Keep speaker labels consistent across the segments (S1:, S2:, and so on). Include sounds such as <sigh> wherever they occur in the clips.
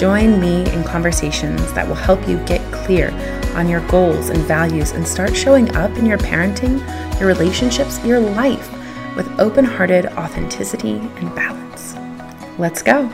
S1: Join me in conversations that will help you get clear on your goals and values and start showing up in your parenting, your relationships, your life with open hearted authenticity and balance. Let's go.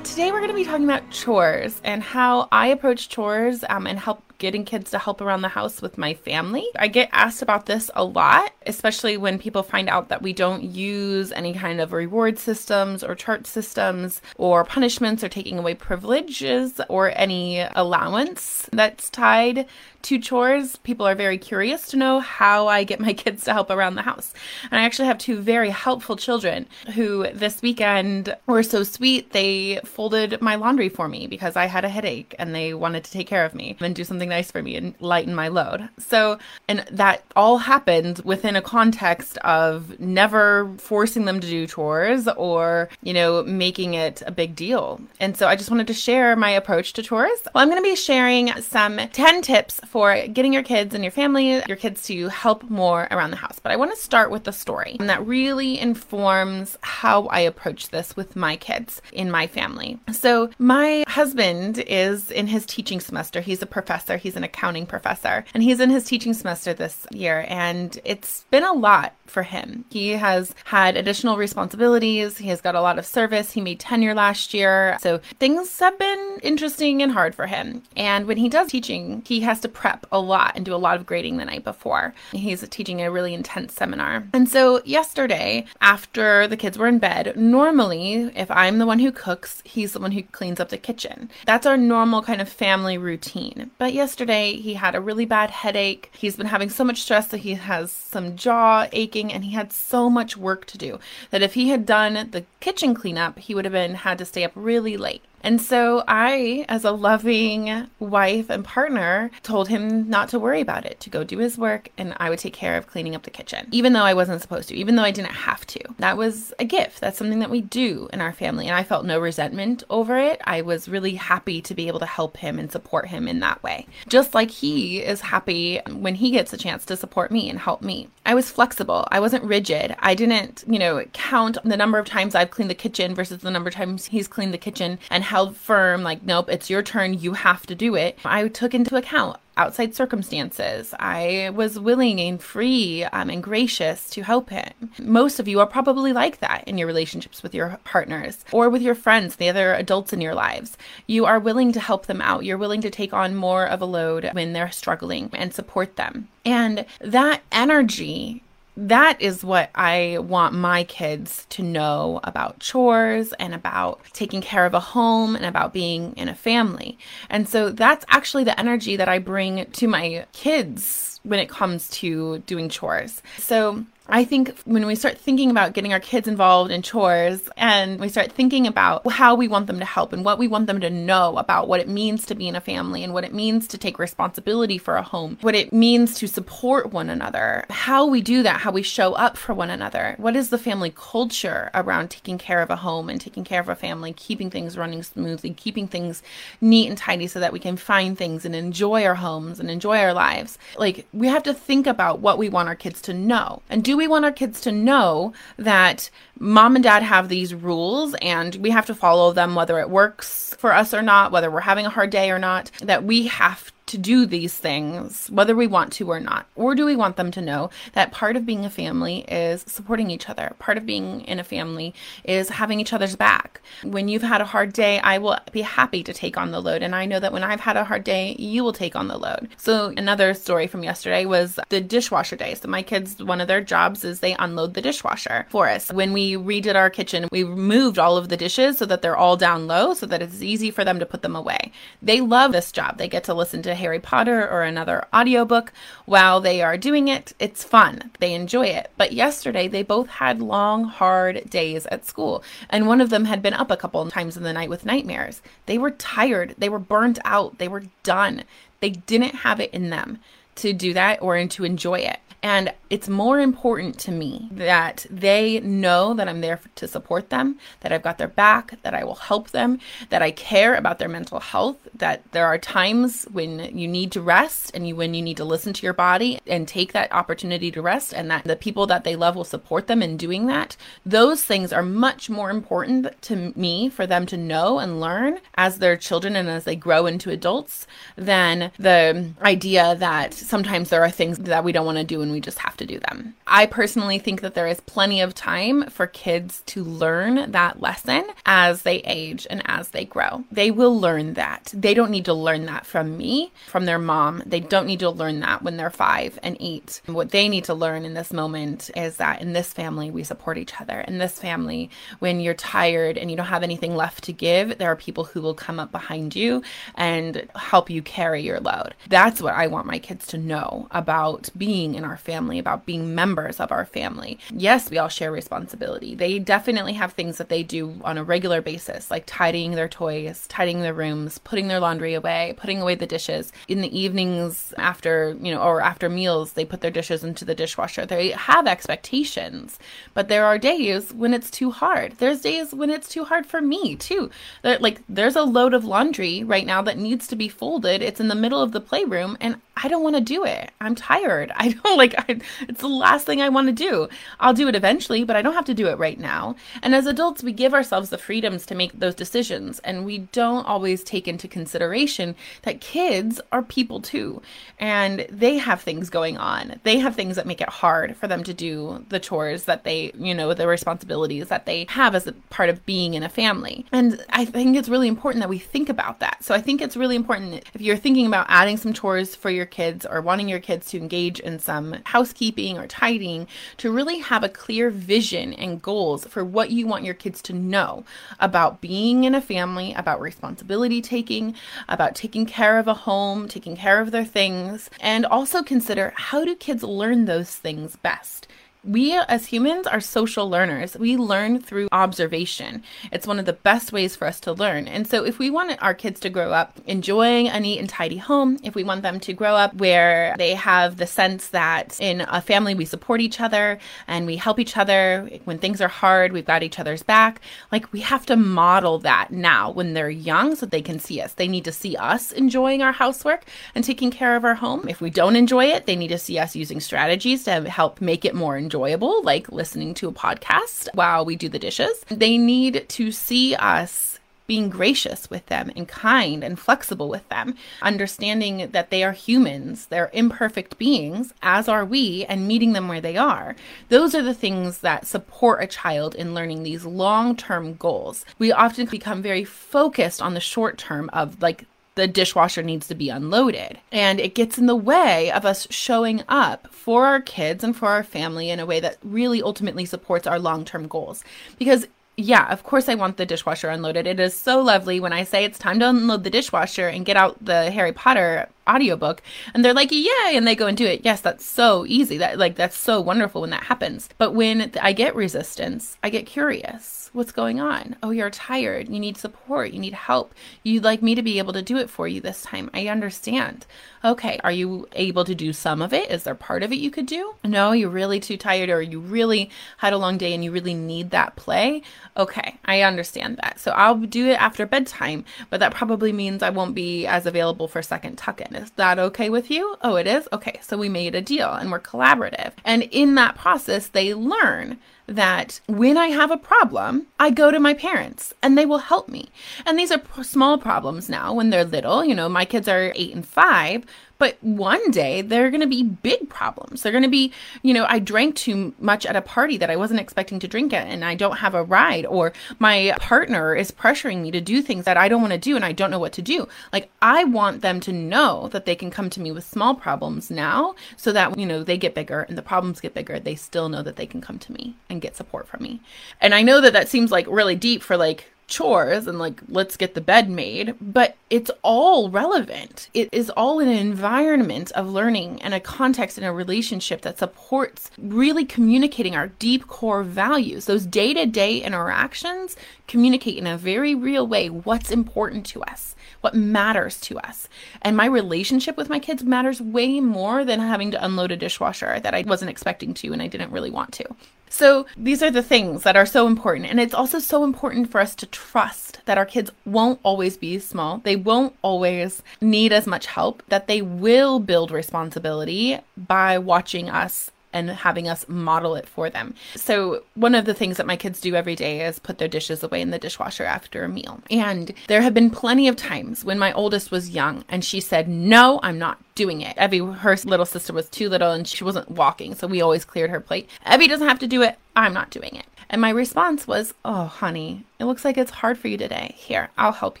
S1: Today, we're going to be talking about chores and how I approach chores um, and help getting kids to help around the house with my family. I get asked about this a lot, especially when people find out that we don't use any kind of reward systems or chart systems or punishments or taking away privileges or any allowance that's tied to chores. People are very curious to know how I get my <laughs> kids to help around the house. And I actually have two very helpful children who this weekend were so sweet. They folded my laundry for me because I had a headache and they wanted to take care of me and do something nice for me and lighten my load. So, and that all happened within a context of never forcing them to do chores or, you know, making it a big deal. And so I just wanted to share my approach to chores. Well, I'm going to be sharing some 10 tips for getting your kids and your family, your kids to help more around the house. But I want to start with the story and that really informs how I approach this with my kids in my family. So, my husband is in his teaching semester. He's a professor, he's an accounting professor, and he's in his teaching semester this year. And it's been a lot for him. He has had additional responsibilities, he has got a lot of service. He made tenure last year. So, things have been interesting and hard for him. And when he does teaching, he has to prep a lot and do a lot of grading the night before. He's teaching a really intense seminar. And so yesterday, after the kids were in bed, normally, if I'm the one who cooks, he's the one who cleans up the kitchen. That's our normal kind of family routine. But yesterday, he had a really bad headache. He's been having so much stress that he has some jaw aching and he had so much work to do that if he had done the kitchen cleanup, he would have been had to stay up really late. And so I, as a loving wife and partner, told him not to worry about it, to go do his work, and I would take care of cleaning up the kitchen, even though I wasn't supposed to, even though I didn't have to. That was a gift. That's something that we do in our family. And I felt no resentment over it. I was really happy to be able to help him and support him in that way. Just like he is happy when he gets a chance to support me and help me. I was flexible. I wasn't rigid. I didn't, you know, count the number of times I've cleaned the kitchen versus the number of times he's cleaned the kitchen and held firm, like, nope, it's your turn, you have to do it. I took into account outside circumstances. I was willing and free um, and gracious to help him. Most of you are probably like that in your relationships with your partners or with your friends, the other adults in your lives. You are willing to help them out. You're willing to take on more of a load when they're struggling and support them. And that energy that is what I want my kids to know about chores and about taking care of a home and about being in a family. And so that's actually the energy that I bring to my kids when it comes to doing chores. So I think when we start thinking about getting our kids involved in chores and we start thinking about how we want them to help and what we want them to know about what it means to be in a family and what it means to take responsibility for a home, what it means to support one another, how we do that, how we show up for one another, what is the family culture around taking care of a home and taking care of a family, keeping things running smoothly, keeping things neat and tidy so that we can find things and enjoy our homes and enjoy our lives. Like we have to think about what we want our kids to know and do we want our kids to know that mom and dad have these rules and we have to follow them whether it works for us or not, whether we're having a hard day or not, that we have to do these things, whether we want to or not? Or do we want them to know that part of being a family is supporting each other? Part of being in a family is having each other's back. When you've had a hard day, I will be happy to take on the load. And I know that when I've had a hard day, you will take on the load. So, another story from yesterday was the dishwasher day. So, my kids, one of their jobs is they unload the dishwasher for us. When we redid our kitchen, we removed all of the dishes so that they're all down low so that it's easy for them to put them away. They love this job. They get to listen to Harry Potter or another audiobook while they are doing it. It's fun. They enjoy it. But yesterday, they both had long, hard days at school. And one of them had been up a couple times in the night with nightmares. They were tired. They were burnt out. They were done. They didn't have it in them to do that or to enjoy it. And it's more important to me that they know that I'm there to support them, that I've got their back, that I will help them, that I care about their mental health, that there are times when you need to rest and you, when you need to listen to your body and take that opportunity to rest, and that the people that they love will support them in doing that. Those things are much more important to me for them to know and learn as their children and as they grow into adults than the idea that sometimes there are things that we don't want to do and we just have to do them. I personally think that there is plenty of time for kids to learn that lesson as they age and as they grow. They will learn that. They don't need to learn that from me, from their mom. They don't need to learn that when they're five and eight. What they need to learn in this moment is that in this family, we support each other. In this family, when you're tired and you don't have anything left to give, there are people who will come up behind you and help you carry your load. That's what I want my kids to know about being in our family, about being members of our family. Yes, we all share responsibility. They definitely have things that they do on a regular basis, like tidying their toys, tidying their rooms, putting their laundry away, putting away the dishes. In the evenings after, you know, or after meals, they put their dishes into the dishwasher. They have expectations, but there are days when it's too hard. There's days when it's too hard for me, too. Like, there's a load of laundry right now that needs to be folded. It's in the middle of the playroom, and I don't want to do it. I'm tired. <laughs> I don't like I, it's the last thing I want to do. I'll do it eventually, but I don't have to do it right now. And as adults, we give ourselves the freedoms to make those decisions, and we don't always take into consideration that kids are people too, and they have things going on. They have things that make it hard for them to do the chores that they, you know, the responsibilities that they have as a part of being in a family. And I think it's really important that we think about that. So I think it's really important if you're thinking about adding some chores for your kids or wanting your kids to engage in some housekeeping or tidying to really have a clear vision and goals for what you want your kids to know about being in a family, about responsibility taking, about taking care of a home, taking care of their things, and also consider how do kids learn those things best? We as humans are social learners. We learn through observation. It's one of the best ways for us to learn. And so, if we want our kids to grow up enjoying a neat and tidy home, if we want them to grow up where they have the sense that in a family we support each other and we help each other when things are hard, we've got each other's back, like we have to model that now when they're young so they can see us. They need to see us enjoying our housework and taking care of our home. If we don't enjoy it, they need to see us using strategies to help make it more enjoyable, like listening to a podcast while we do the dishes. They need to see us being gracious with them and kind and flexible with them, understanding that they are humans, they're imperfect beings, as are we, and meeting them where they are. Those are the things that support a child in learning these long term goals. We often become very focused on the short term of like, the dishwasher needs to be unloaded. And it gets in the way of us showing up for our kids and for our family in a way that really ultimately supports our long term goals. Because yeah, of course I want the dishwasher unloaded. It is so lovely when I say it's time to unload the dishwasher and get out the Harry Potter audiobook and they're like, "Yay!" and they go and do it. Yes, that's so easy. That like that's so wonderful when that happens. But when I get resistance, I get curious. What's going on? Oh, you're tired. You need support. You need help. You'd like me to be able to do it for you this time. I understand. Okay, are you able to do some of it? Is there part of it you could do? No, you're really too tired or you really had a long day and you really need that play. Okay, I understand that. So I'll do it after bedtime, but that probably means I won't be as available for second tuck in. Is that okay with you? Oh, it is? Okay, so we made a deal and we're collaborative. And in that process, they learn that when I have a problem, I go to my parents and they will help me. And these are small problems now when they're little. You know, my kids are eight and five, but one day they're going to be big problems. They're going to be, you know, I drank too much at a party that I wasn't expecting to drink at and I don't have a ride, or my partner is pressuring me to do things that I don't want to do and I don't know what to do. Like, I want them to know that they can come to me with small problems now so that, you know, they get bigger and the problems get bigger. They still know that they can come to me and get support from me. And I know that that seems like really deep for like chores and like let's get the bed made but it's all relevant. It is all an environment of learning and a context and a relationship that supports really communicating our deep core values. Those day-to-day interactions communicate in a very real way what's important to us what matters to us and my relationship with my kids matters way more than having to unload a dishwasher that i wasn't expecting to and i didn't really want to so these are the things that are so important. And it's also so important for us to trust that our kids won't always be small. They won't always need as much help, that they will build responsibility by watching us and having us model it for them. So, one of the things that my kids do every day is put their dishes away in the dishwasher after a meal. And there have been plenty of times when my oldest was young and she said, No, I'm not doing it. Evie, her little sister, was too little and she wasn't walking. So, we always cleared her plate. Evie doesn't have to do it. I'm not doing it. And my response was, Oh, honey, it looks like it's hard for you today. Here, I'll help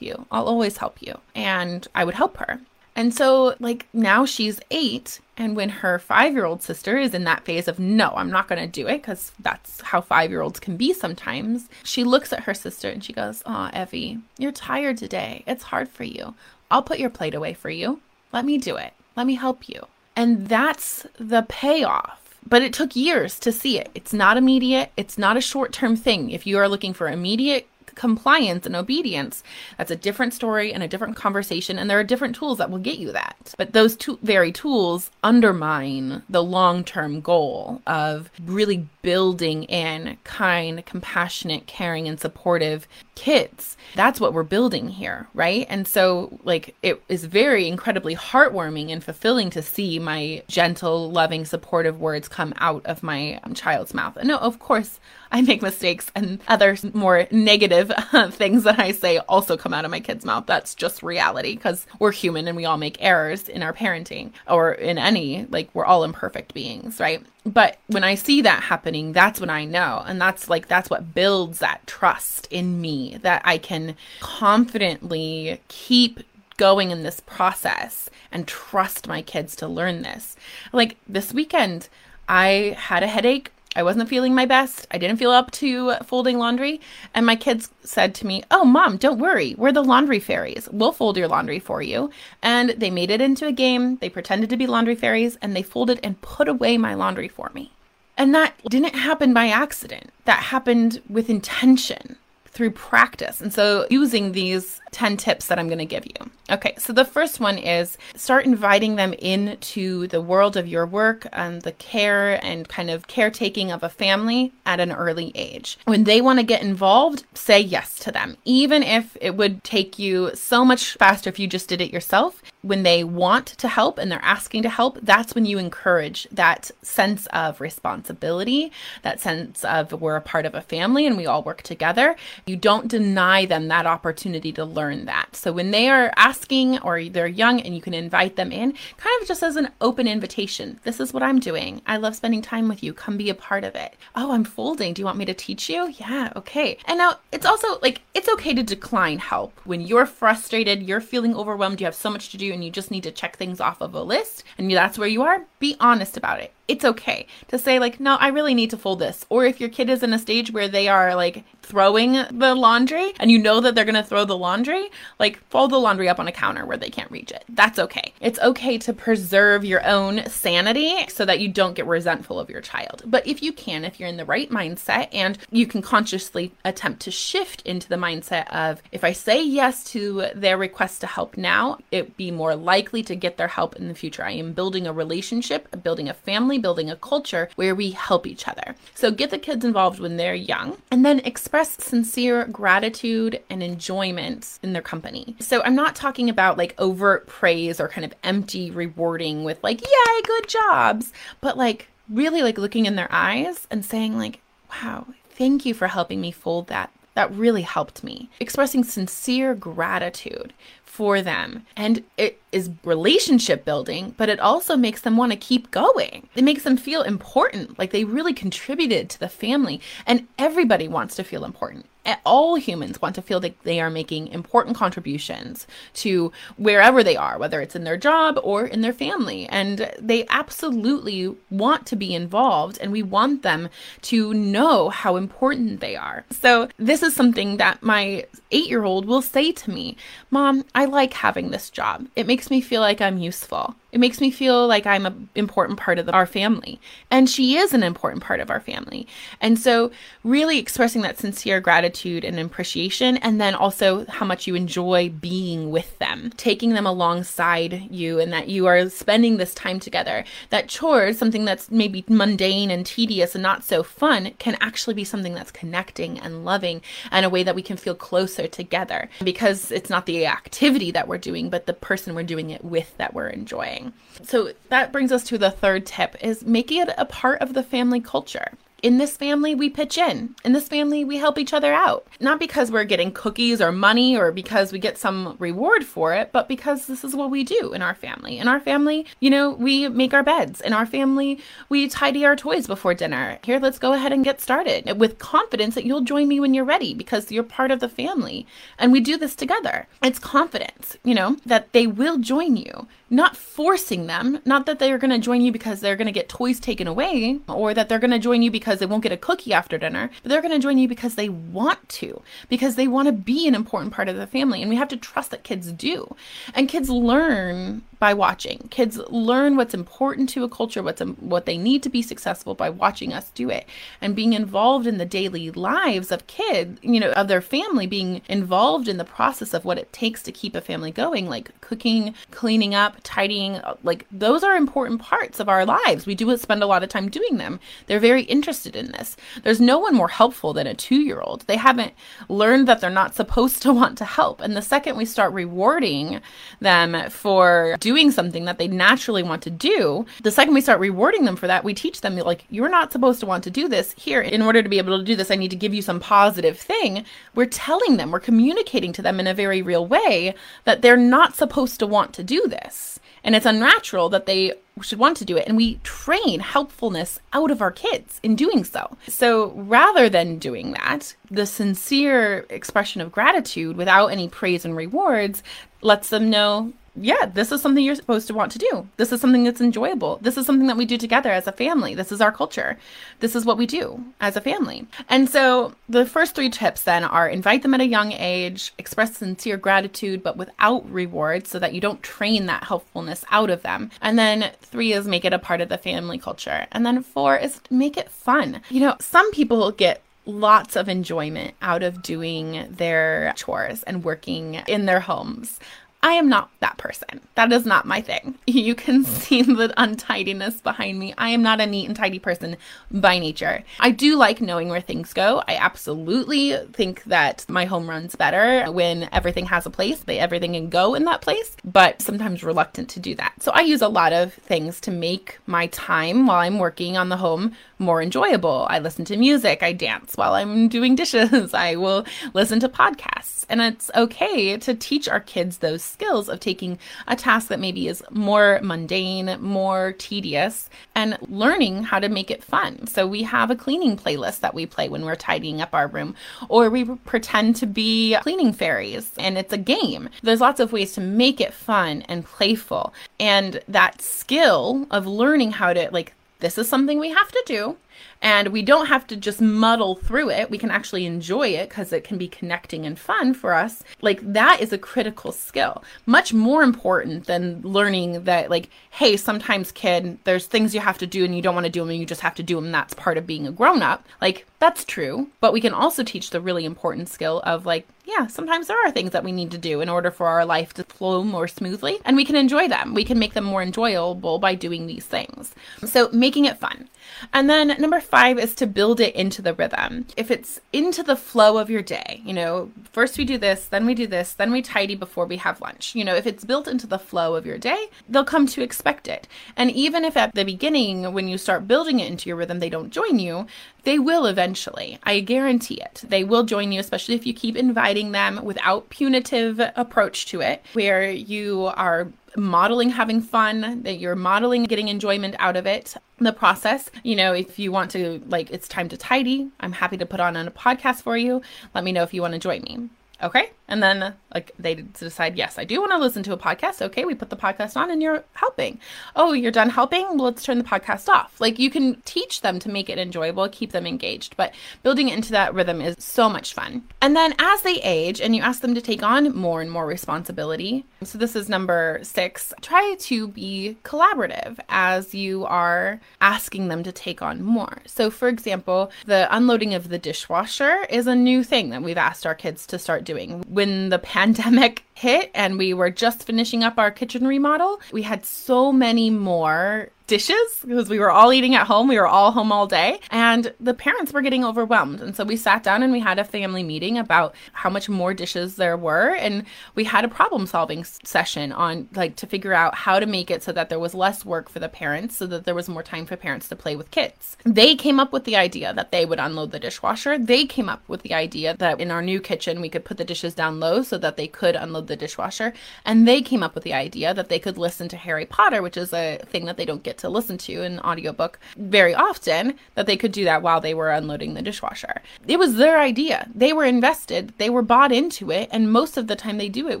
S1: you. I'll always help you. And I would help her. And so, like, now she's eight. And when her five year old sister is in that phase of, no, I'm not going to do it, because that's how five year olds can be sometimes, she looks at her sister and she goes, Oh, Evie, you're tired today. It's hard for you. I'll put your plate away for you. Let me do it. Let me help you. And that's the payoff. But it took years to see it. It's not immediate. It's not a short term thing. If you are looking for immediate compliance and obedience, that's a different story and a different conversation. And there are different tools that will get you that. But those two very tools undermine the long term goal of really building in kind, compassionate, caring, and supportive kids. That's what we're building here, right? And so, like, it is very incredibly heartwarming and fulfilling to see my gentle, loving, supportive words come out of my child's mouth. And no, of course, <laughs> I make mistakes and other more negative <laughs> uh, things that I say also come out of my kid's mouth. That's just reality because we're human and we all make errors in our parenting or in any, like, we're all imperfect beings, right? But when I see that happening, that's when I know. And that's like, that's what builds that trust in me that I can confidently keep going in this process and trust my kids to learn this. Like this weekend, I had a headache I wasn't feeling my best. I didn't feel up to folding laundry. And my kids said to me, Oh, mom, don't worry. We're the laundry fairies. We'll fold your laundry for you. And they made it into a game. They pretended to be laundry fairies and they folded and put away my laundry for me. And that didn't happen by accident, that happened with intention through practice. And so using these 10 tips that I'm going to give you. Okay, so the first one is start inviting them into the world of your work and the care and kind of caretaking of a family at an early age. When they want to get involved, say yes to them, even if it would take you so much faster if you just did it yourself. When they want to help and they're asking to help, that's when you encourage that sense of responsibility, that sense of we're a part of a family and we all work together. You don't deny them that opportunity to learn that. So when they are asking or they're young and you can invite them in, kind of just as an open invitation. This is what I'm doing. I love spending time with you. Come be a part of it. Oh, I'm folding. Do you want me to teach you? Yeah, okay. And now it's also like it's okay to decline help when you're frustrated, you're feeling overwhelmed, you have so much to do and you just need to check things off of a list and that's where you are. Be honest about it it's okay to say like no i really need to fold this. Or if your kid is in a stage where they are like throwing the laundry and you know that they're going to throw the laundry like fold the laundry up on a counter where they can't reach it. That's okay. It's okay to preserve your own sanity so that you don't get resentful of your child. But if you can if you're in the right mindset and you can consciously attempt to shift into the mindset of if i say yes to their request to help now it be more likely to get their help in the future. I am building a relationship building a family building a culture where we help each other. So get the kids involved when they're young and then express sincere gratitude and enjoyment in their company. So I'm not talking about like overt praise or kind of empty rewarding with like, yay, good jobs, but like really like looking in their eyes and saying like, wow, thank you for helping me fold that. That really helped me. Expressing sincere gratitude for them. And it is relationship building, but it also makes them want to keep going. It makes them feel important, like they really contributed to the family. And everybody wants to feel important all humans want to feel that they are making important contributions to wherever they are, whether it's in their job or in their family. And they absolutely want to be involved, and we want them to know how important they are. So, this is something that my eight year old will say to me Mom, I like having this job. It makes me feel like I'm useful. It makes me feel like I'm an important part of the, our family. And she is an important part of our family. And so, really expressing that sincere gratitude and appreciation, and then also how much you enjoy being with them, taking them alongside you, and that you are spending this time together. That chores, something that's maybe mundane and tedious and not so fun, can actually be something that's connecting and loving and a way that we can feel closer together because it's not the activity that we're doing, but the person we're doing it with that we're enjoying. So that brings us to the third tip is making it a part of the family culture. In this family, we pitch in. In this family, we help each other out. Not because we're getting cookies or money or because we get some reward for it, but because this is what we do in our family. In our family, you know, we make our beds. In our family, we tidy our toys before dinner. Here, let's go ahead and get started with confidence that you'll join me when you're ready because you're part of the family. And we do this together. It's confidence, you know, that they will join you not forcing them, not that they're going to join you because they're going to get toys taken away or that they're going to join you because they won't get a cookie after dinner, but they're going to join you because they want to, because they want to be an important part of the family. And we have to trust that kids do. And kids learn by watching. Kids learn what's important to a culture, what's um, what they need to be successful by watching us do it and being involved in the daily lives of kids, you know, of their family, being involved in the process of what it takes to keep a family going, like cooking, cleaning up, tidying, like those are important parts of our lives. We do spend a lot of time doing them. They're very interested in this. There's no one more helpful than a two year old. They haven't learned that they're not supposed <laughs> to want to help. And the second we start rewarding them for doing something that they naturally want to do, the second we start rewarding them for that, we teach them, like, you're not supposed to want to do this. Here, in order to be able to do this, I need to give you some positive thing. We're telling them, we're communicating to them in a very real way that they're not supposed to want to do this. And it's unnatural that they should want to do it. And we train helpfulness out of our kids in doing so. So rather than doing that, the sincere expression of gratitude without any praise and rewards lets them know yeah, this is something you're supposed to want to do. This is something that's enjoyable. This is something that we do together as a family. This is our culture. This is what we do as a family. And so the first three tips then are invite them at a young age, express sincere gratitude, but without reward so that you don't train that helpfulness out of them. And then three is make it a part of the family culture. And then four is make it fun. You know, some people get lots of enjoyment out of doing their chores and working in their homes. I am not that person. That is not my thing. <laughs> You can mm. <laughs> see the untidiness behind me. I am not a neat and tidy person by nature. I do like knowing where things go. I absolutely think that my home runs better when everything has a place, that everything can go in that place, but sometimes reluctant to do that. So I use a lot of things to make my time while I'm working on the home more enjoyable. I listen to music, I dance while I'm <laughs> doing dishes, I will listen to podcasts. And it's okay to teach our kids those skills of taking a task that maybe is more mundane, more tedious, and learning how to make it fun. So we have a cleaning playlist that we play when we're tidying up our room, or we pretend to be cleaning fairies, and it's a game. There's lots of ways to make it fun and playful. And that skill of learning how to like this is something we have to do and we don't have to just muddle through it. We can actually enjoy it because it can be connecting and fun for us. Like that is a critical skill. Much more important than learning that, like, hey, sometimes, kid, there's things you have to do and you don't want to do them and you just have to do them. That's part of being a grown up. Like, that's true. But we can also teach the really important skill of, like, yeah, sometimes there are things that we need to do in order for our life to flow more smoothly, and we can enjoy them. We can make them more enjoyable by doing these things. So, making it fun. And then number five is to build it into the rhythm. If it's into the flow of your day, you know, first we do this, then we do this, then we tidy before we have lunch. You know, if it's built into the flow of your day, they'll come to expect it. And even if at the beginning, when you start building it into your rhythm, they don't join you, they will eventually. I guarantee it. They will join you, especially if you keep inviting them without punitive approach to it, where you are modeling having fun, that you're modeling getting enjoyment out of it. The process, you know, if you want to, like, it's time to tidy, I'm happy to put on a podcast for you. Let me know if you want to join me. Okay. And then, like, they decide, yes, I do want to listen to a podcast. Okay, we put the podcast on and you're helping. Oh, you're done helping? Let's turn the podcast off. Like, you can teach them to make it enjoyable, keep them engaged, but building it into that rhythm is so much fun. And then, as they age and you ask them to take on more and more responsibility, so this is number six, try to be collaborative as you are asking them to take on more. So, for example, the unloading of the dishwasher is a new thing that we've asked our kids to start doing when the <laughs> pandemic hit and we were just finishing up our kitchen remodel, we had so many more dishes because we were all eating at home. We were all home all day and the parents were getting overwhelmed. And so we sat down and we had a family meeting about how much more dishes there were. And we had a problem solving session on like to figure out how to make it so that there was less work for the parents so that there was more time for parents to play with kids. They came up with the idea that they would unload the dishwasher. They came up with the idea that in our new kitchen we could put the dishes down low so that they could unload the dishwasher. And they came up with the idea that they could listen to Harry Potter, which is a thing that they don't get to listen to an audiobook very often, that they could do that while they were unloading the dishwasher. It was their idea. They were invested, they were bought into it, and most of the time they do it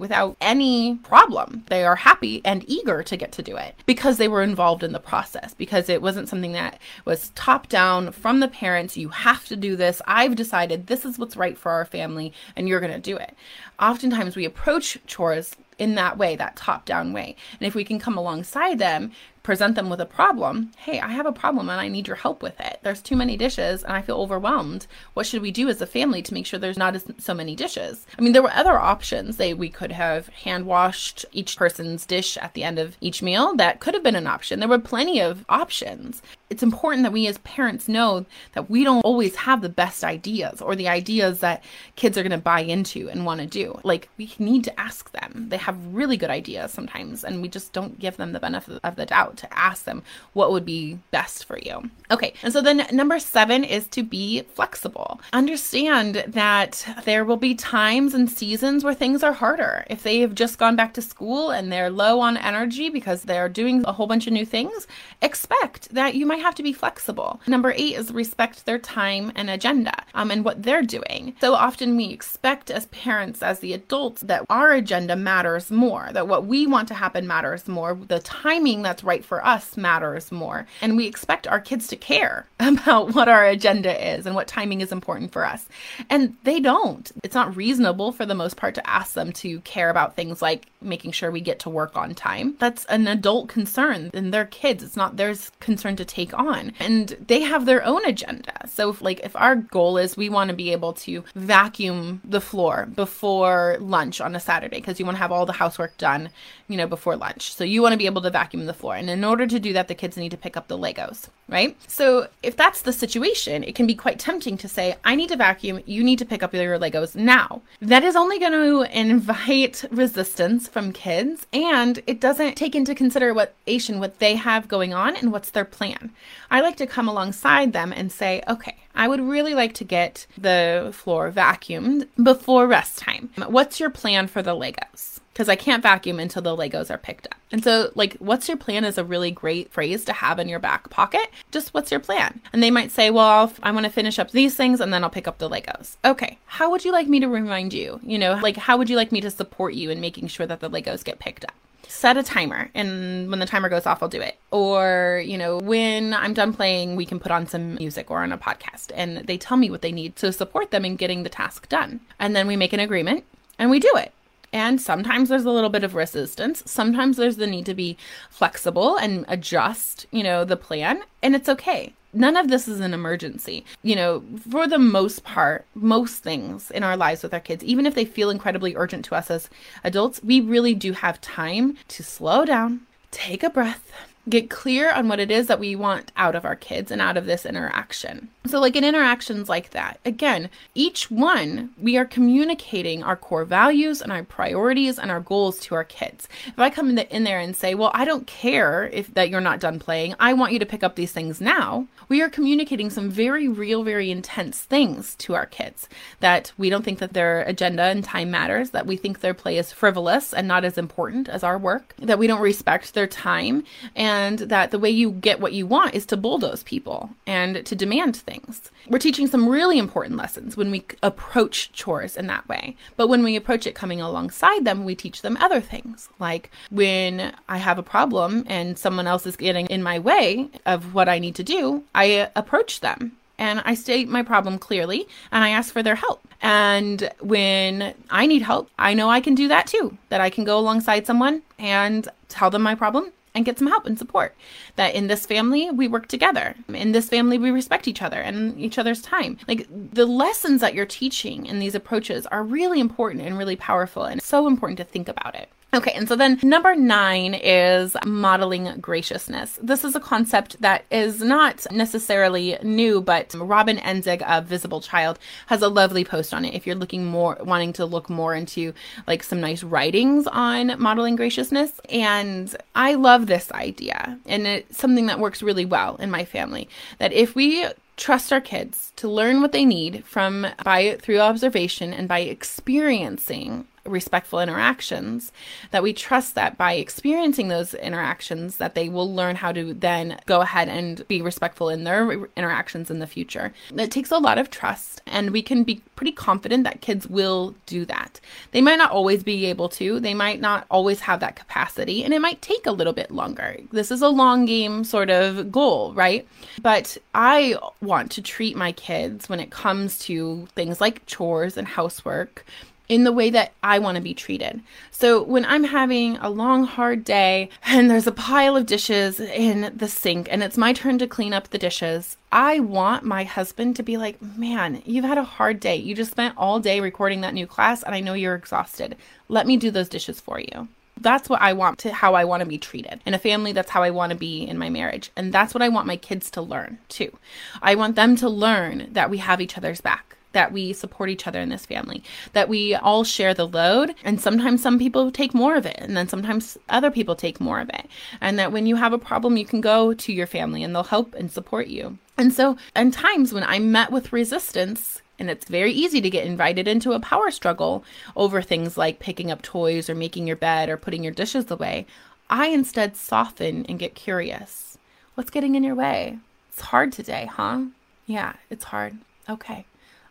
S1: without any problem. They are happy and eager to get to do it because they were involved in the process, because it wasn't something that was top down from the parents. You have to do this. I've decided this is what's right for our family, and you're going to do it. Oftentimes we approach chores in that way, that top down way. And if we can come alongside them, present them with a problem. Hey, I have a problem and I need your help with it. There's too many dishes and I feel overwhelmed. What should we do as a family to make sure there's not as, so many dishes? I mean, there were other options. They we could have hand washed each person's dish at the end of each meal. That could have been an option. There were plenty of options. It's important that we as parents know that we don't always have the best ideas or the ideas that kids are going to buy into and want to do. Like we need to ask them. They have really good ideas sometimes and we just don't give them the benefit of the doubt to ask them what would be best for you. Okay, and so then number seven is to be flexible. Understand that there will be times and seasons where things are harder. If they have just gone back to school and they're low on energy because they're doing a whole bunch of new things, expect that you might have to be flexible. Number eight is respect their time and agenda um, and what they're doing. So often we expect as parents, as the adults, that our agenda matters more, that what we want to happen matters more, the timing that's right for us matters more. And we expect our kids to care <laughs> about what our agenda is and what timing is important for us. And they don't. It's not reasonable for the most part to ask them to care about things like making sure we get to work on time. That's an adult concern and they're kids. It's not their concern to take on. And they have their own agenda. So if, like if our goal is we want to be able to vacuum the floor before lunch on a Saturday because you want to have all the housework done, you know, before lunch. So you want to be able to vacuum the floor. And in order to do that, the kids need to pick up the Legos, right? So if that's the situation, it can be quite tempting to say, I need to vacuum, you need to pick up your Legos now. That is only going <laughs> to invite resistance from kids and it doesn't take into consideration what they have going on and what's their plan. I like to come alongside them and say, okay, I would really like to get the floor vacuumed before rest time. What's your plan for the Legos? Because I can't vacuum until the Legos are picked up. And so, like, what's your plan is a really great phrase to have in your back pocket. Just what's your plan? And they might say, well, I want to finish up these things and then I'll pick up the Legos. Okay. How would you like me to remind you? You know, like, how would you like me to support you in making sure that the Legos get picked up? set a timer and when the timer goes off i'll do it or you know when i'm done playing we can put on some music or on a podcast and they tell me what they need to support them in getting the task done and then we make an agreement and we do it and sometimes there's a little bit of resistance. Sometimes there's the need to be flexible and adjust, you know, the plan, and it's okay. None of this is an emergency. You know, for the most part, most things in our lives with our kids, even if they feel incredibly urgent to us as adults, we really do have time to slow down, take a breath, get clear on what it is that we want out of our kids and out of this interaction. So, like in interactions like that, again, each one, we are communicating our core values and our priorities and our goals to our kids. If I come in, the, in there and say, Well, I don't care if that you're not done playing, I want you to pick up these things now, we are communicating some very real, very intense things to our kids that we don't think that their agenda and time matters, that we think their play is frivolous and not as important as our work, that we don't respect their time, and that the way you get what you want is to bulldoze people and to demand things. We're teaching some really important lessons when we approach chores in that way. But when we approach it coming alongside them, we teach them other things. Like when I have a problem and someone else is getting in my way of what I need to do, I approach them and I state my problem clearly and I ask for their help. And when I need help, I know I can do that too, that I can go alongside someone and tell them my problem and get some help and support. That in this family, we work together. In this family, we respect each other and each other's time. Like the lessons that you're teaching in these approaches are really important and really powerful, and so important to think about it. Okay, and so then number nine is modeling graciousness. This is a concept that is not necessarily new, but Robin Einzig of Visible Child has a lovely post on it. If you're looking more, wanting to look more into like some nice writings on modeling graciousness. And I love this idea, and it's something that works really well in my family. That if we trust our kids to learn what they need from by through observation and by experiencing respectful interactions that we trust that by experiencing those interactions that they will learn how to then go ahead and be respectful in their interactions in the future. It takes a lot of trust and we can be pretty confident that kids will do that. They might not always be able to they might not always have that capacity and it might take a little bit longer. This is a long game sort of goal right? But i want to treat my kids when it comes to things like chores and housework in the way that I want to be treated. So when I'm having a long, hard day <laughs> and there's a pile of dishes in the sink and it's my turn to clean up the dishes, I want my husband to be like, man, you've had a hard day. You just spent all day recording that new class and I know you're exhausted. Let me do those dishes for you. That's what I want to how I want to be treated. In a family, that's how I want to be in my marriage. And that's what I want my kids to learn too. I want them to learn that we have each other's back that we support each other in this family, that we all share the load. And sometimes some people take more of it, and then sometimes other people take more of it. And that when you have a problem, you can go to your family and they'll help and support you. And so, in times when I met with resistance, and it's very easy to get invited into a power struggle over things like picking up toys or making your bed or putting your dishes away, I instead soften and get curious. What's getting in your way? It's hard today, huh? Yeah, it's hard. Okay.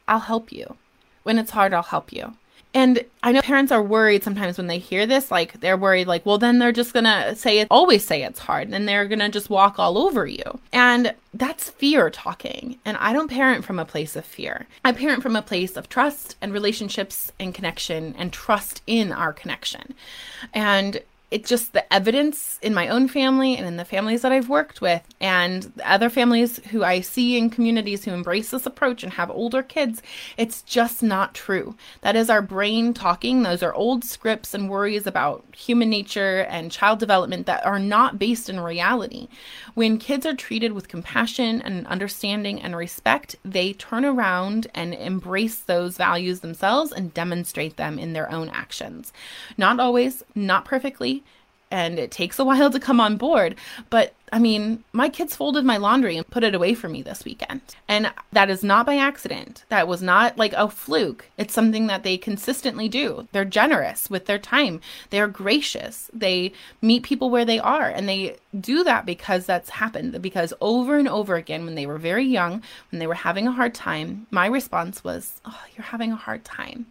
S1: I'll help you. When it's hard, I'll help you. And I know parents are worried sometimes when they hear this, like they're worried, like, well, then they're just gonna say it, always say it's hard, and they're gonna just walk all over you. And that's fear talking. And I don't parent from a place of fear. I parent from a place of trust and relationships and connection and trust in our connection. And it's just the evidence in my own family and in the families that I've worked with and other families who I see in communities who embrace this approach and have older kids. It's just not true. That is our brain talking. Those are old scripts and worries about human nature and child development that are not based in reality. When kids are treated with compassion and understanding and respect, they turn around and embrace those values themselves and demonstrate them in their own actions. Not always, not perfectly and it takes a while to come on board. But I mean, my kids folded my laundry and put it away for me this weekend. And that is not by accident. That was not like a fluke. It's something that they consistently do. They're generous with their time, they're gracious. They meet people where they are. And they do that because that's happened. Because over and over again, when they were very young, when they were having a hard time, my response was, Oh, you're having a hard time.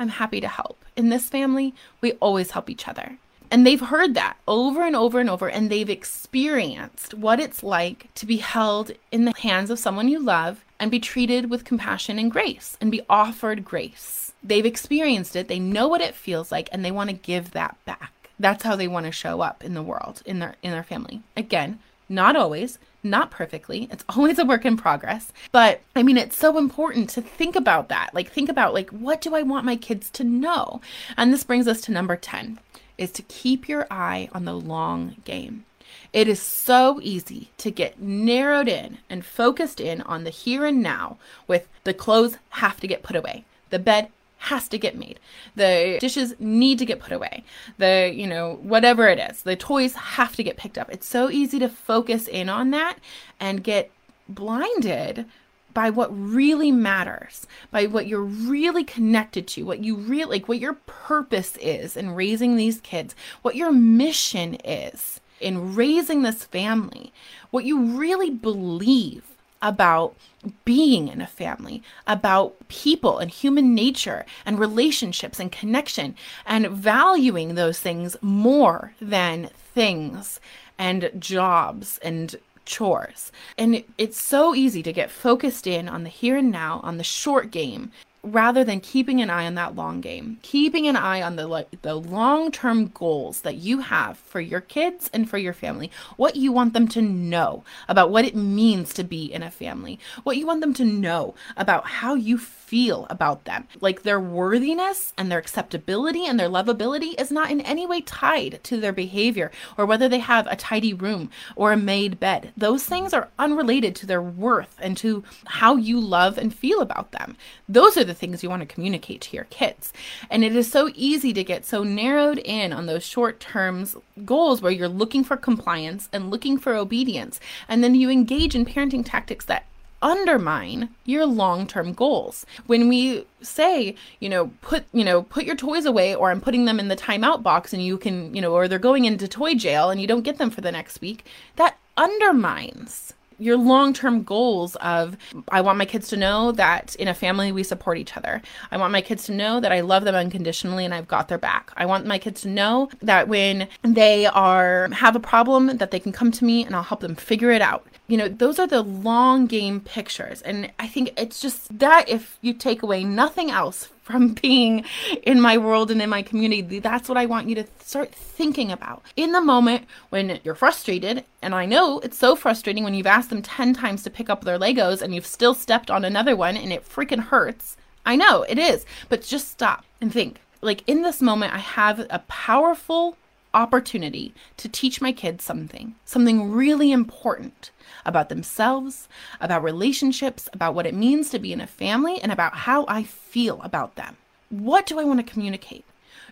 S1: I'm happy to help. In this family, we always help each other. And they've heard that over and over and over, and they've experienced what it's like to be held in the hands of someone you love and be treated with compassion and grace and be offered grace. They've experienced it, they know what it feels like, and they want to give that back. That's how they want to show up in the world, in their in their family. Again, not always, not perfectly. It's <laughs> always a work in progress. But I mean, it's so important to think about that. Like, think about, like, what do I want my kids to know? And this brings us to number 10 is to keep your eye on the long game. It is so easy to get narrowed in and focused in on the here and now with the clothes have to get put away. The bed has to get made. The dishes need to get put away. The, you know, whatever it is, the toys have to get picked up. It's so easy to focus in on that and get blinded by what really matters, by what you're really connected to, what you really like, what your purpose is in raising these kids, what your mission is in raising this family, what you really believe about being in a family, about people and human nature and relationships and connection, and valuing those things more than things and jobs and chores. And it's so easy to get focused in on the here and now, on the short game, rather than keeping an eye on that long game keeping an eye on the like the long-term goals that you have for your kids and for your family what you want them to know about what it means to be in a family what you want them to know about how you feel about them. Like their worthiness and their acceptability and their lovability is not in any way tied to their behavior or whether they have a tidy room or a made bed. Those things are unrelated to their worth and to how you love and feel about them. Those are the things you want to communicate to your kids. And it is so easy to get so narrowed in on those short terms goals where you're looking for compliance and looking for obedience. And then you engage in parenting tactics that undermine your long-term goals. When we say, you know, put, you know, put your toys away or I'm putting them in the timeout box and you can, you know, or they're going into toy jail and you don't get them for the next week, that undermines your long term goals of I want my kids to know that in a family we support each other. I want my kids to know that I love them unconditionally and I've got their back. I want my kids to know that when they are have a problem that they can come to me and I'll help them figure it out. You know, those are the long game pictures. And I think it's just that if you take away nothing else from <laughs> being in my world and in my community. That's what I want you to start thinking about. In the moment when you're frustrated, and I know it's so frustrating when you've asked them 10 times to pick up their Legos and you've still stepped on another one and it freaking hurts. I know it is, but just stop and think. Like in this moment, I have a powerful opportunity to teach my kids something, something really important about themselves, about relationships, about what it means to be in a family, and about how I feel about them. What do I want to communicate?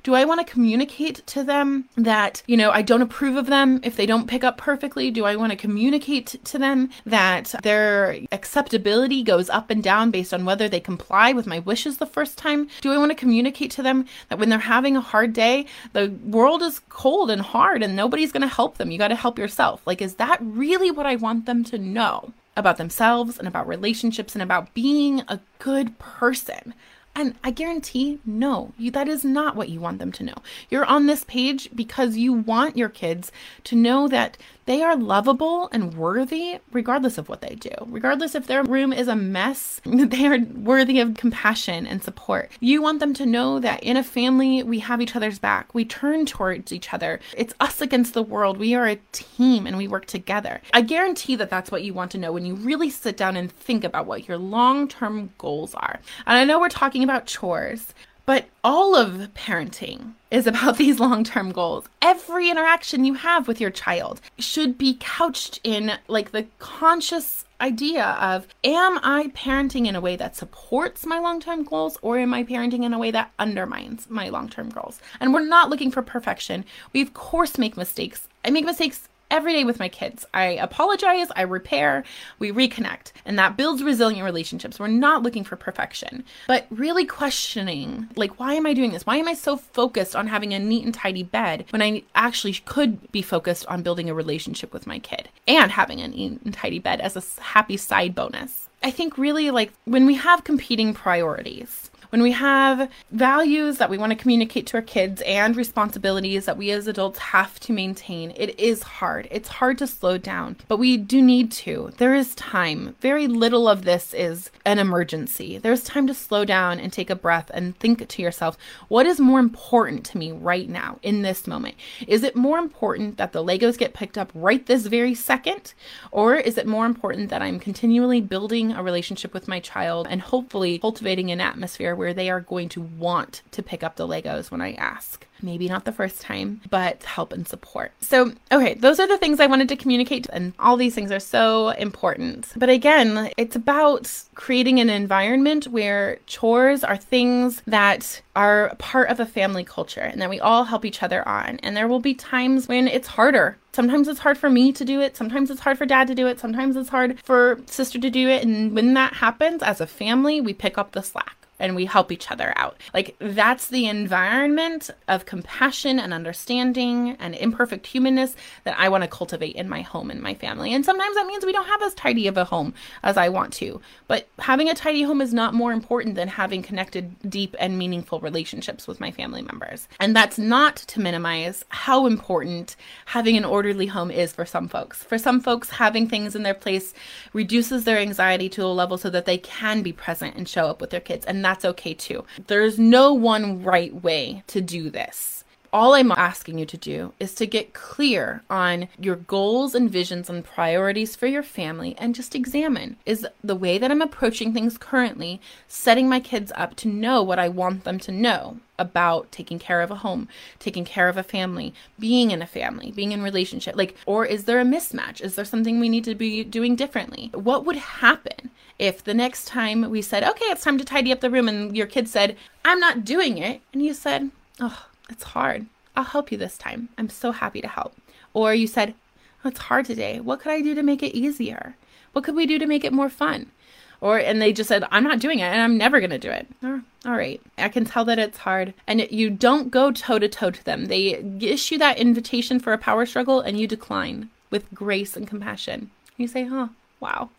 S1: Do I want to communicate to them that, you know, I don't approve of them if they don't pick up perfectly? Do I want to communicate to them that their acceptability goes up and down based on whether they comply with my wishes the first time? Do I want to communicate to them that when they're having a hard day, the world is cold and hard and nobody's going to help them? You got to help yourself. Like, is that really what I want them to know? About themselves and about relationships and about being a good person. And I guarantee, no, you, that is not what you want them to know. You're on this page because you want your kids to know that they are lovable and worthy regardless of what they do. Regardless if their room is a mess, <laughs> they are worthy of compassion and support. You want them to know that in a family, we have each other's back. We turn towards each other. It's us against the world. We are a team and we work together. I guarantee that that's what you want to know when you really sit down and think about what your long term goals are. And I know we're talking about chores, but all of parenting is about <laughs> these long term goals. Every interaction you have with your child should be couched in like the conscious idea of am I parenting in a way that supports my long term goals or am I parenting in a way that undermines my long term goals? And we're not looking for perfection. We, of course, make mistakes. I make mistakes every day with my kids. I apologize, I repair, we reconnect, and that builds resilient relationships. We're not looking for perfection, but really questioning like, why am I doing this? Why am I so focused on having a neat and tidy bed when I actually could be focused on building a relationship with my kid and having a neat and tidy bed as a happy side bonus? I think really like when we have competing priorities, when we have values that we want to communicate to our kids and responsibilities that we as adults have to maintain, it is hard. It's hard to slow down, but we do need to. There is time. Very little of this is an emergency. There's time to slow down and take a breath and think to yourself, what is more important to me right now in this moment? Is it more important that the Legos get picked up right this very second? Or is it more important that I'm continually building a relationship with my child and hopefully cultivating an atmosphere where they are going to want to pick up the Legos when I ask. Maybe not the first time, but help and support. So, okay, those are the things I wanted to communicate, and all these things are so important. But again, it's about creating an environment where chores are things that are part of a family culture and that we all help each other on. And there will be times when it's harder sometimes it's hard for me to do it sometimes it's hard for dad to do it sometimes it's hard for sister to do it and when that happens as a family we pick up the slack and we help each other out. Like that's the environment of compassion and understanding and imperfect humanness that I want to cultivate in my home and my family. And sometimes that means we don't have as tidy of a home as I want to. But having a tidy home is not more important than having connected, deep, and meaningful relationships with my family members. And that's not to minimize how important having an orderly home is for some folks. For some folks, having things in their place reduces their anxiety to a level so that they can be present and show up with their kids. And that's okay too. There's no one right way to do this. All I'm asking you to do is to get clear on your goals and visions and priorities for your family and just examine is the way that I'm approaching things currently setting my kids up to know what I want them to know about taking care of a home, taking care of a family, being in a family, being in relationship? Like or is there a mismatch? Is there something we need to be doing differently? What would happen if the next time we said, "Okay, it's time to tidy up the room," and your kid said, "I'm not doing it," and you said, "Oh, it's hard. I'll help you this time. I'm so happy to help." Or you said, oh, "It's hard today. What could I do to make it easier? What could we do to make it more fun?" Or and they just said, "I'm not doing it, and I'm never going to do it." Oh, all right, I can tell that it's hard, and you don't go toe to toe to them. They issue that invitation for a power struggle, and you decline with grace and compassion. You say, "Huh, wow."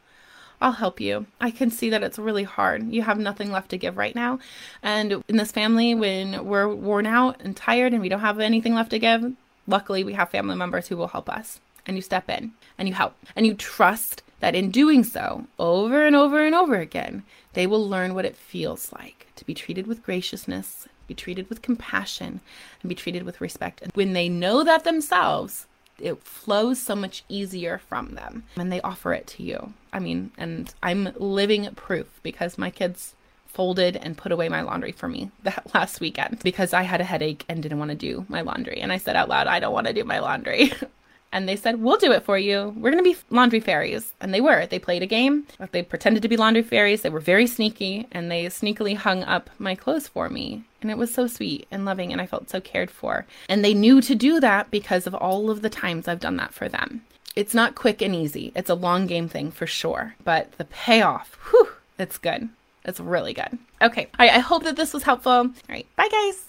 S1: I'll help you. I can see that it's really hard. You have nothing left to give right now. And in this family, when we're worn out and tired and we don't have anything left to give, luckily we have family members who will help us. And you step in and you help and you trust that in doing so, over and over and over again, they will learn what it feels like to be treated with graciousness, be treated with compassion, and be treated with respect. And when they know that themselves, it flows so much easier from them and they offer it to you. I mean, and I'm living proof because my kids folded and put away my laundry for me <laughs> that last weekend because I had a headache and didn't want to do my laundry. And I said out loud, I don't want to do my laundry. <laughs> and they said, We'll do it for you. We're going to be laundry fairies. And they were. They played a game. They pretended to be laundry fairies. They were very sneaky and they sneakily hung up my clothes for me. And it was so sweet and loving, and I felt so cared for. And they knew to do that because of all of the times I've done that for them. It's not quick and easy, it's a long game thing for sure. But the payoff, whew, it's good. It's really good. Okay. All right. I hope that this was helpful. All right. Bye, guys.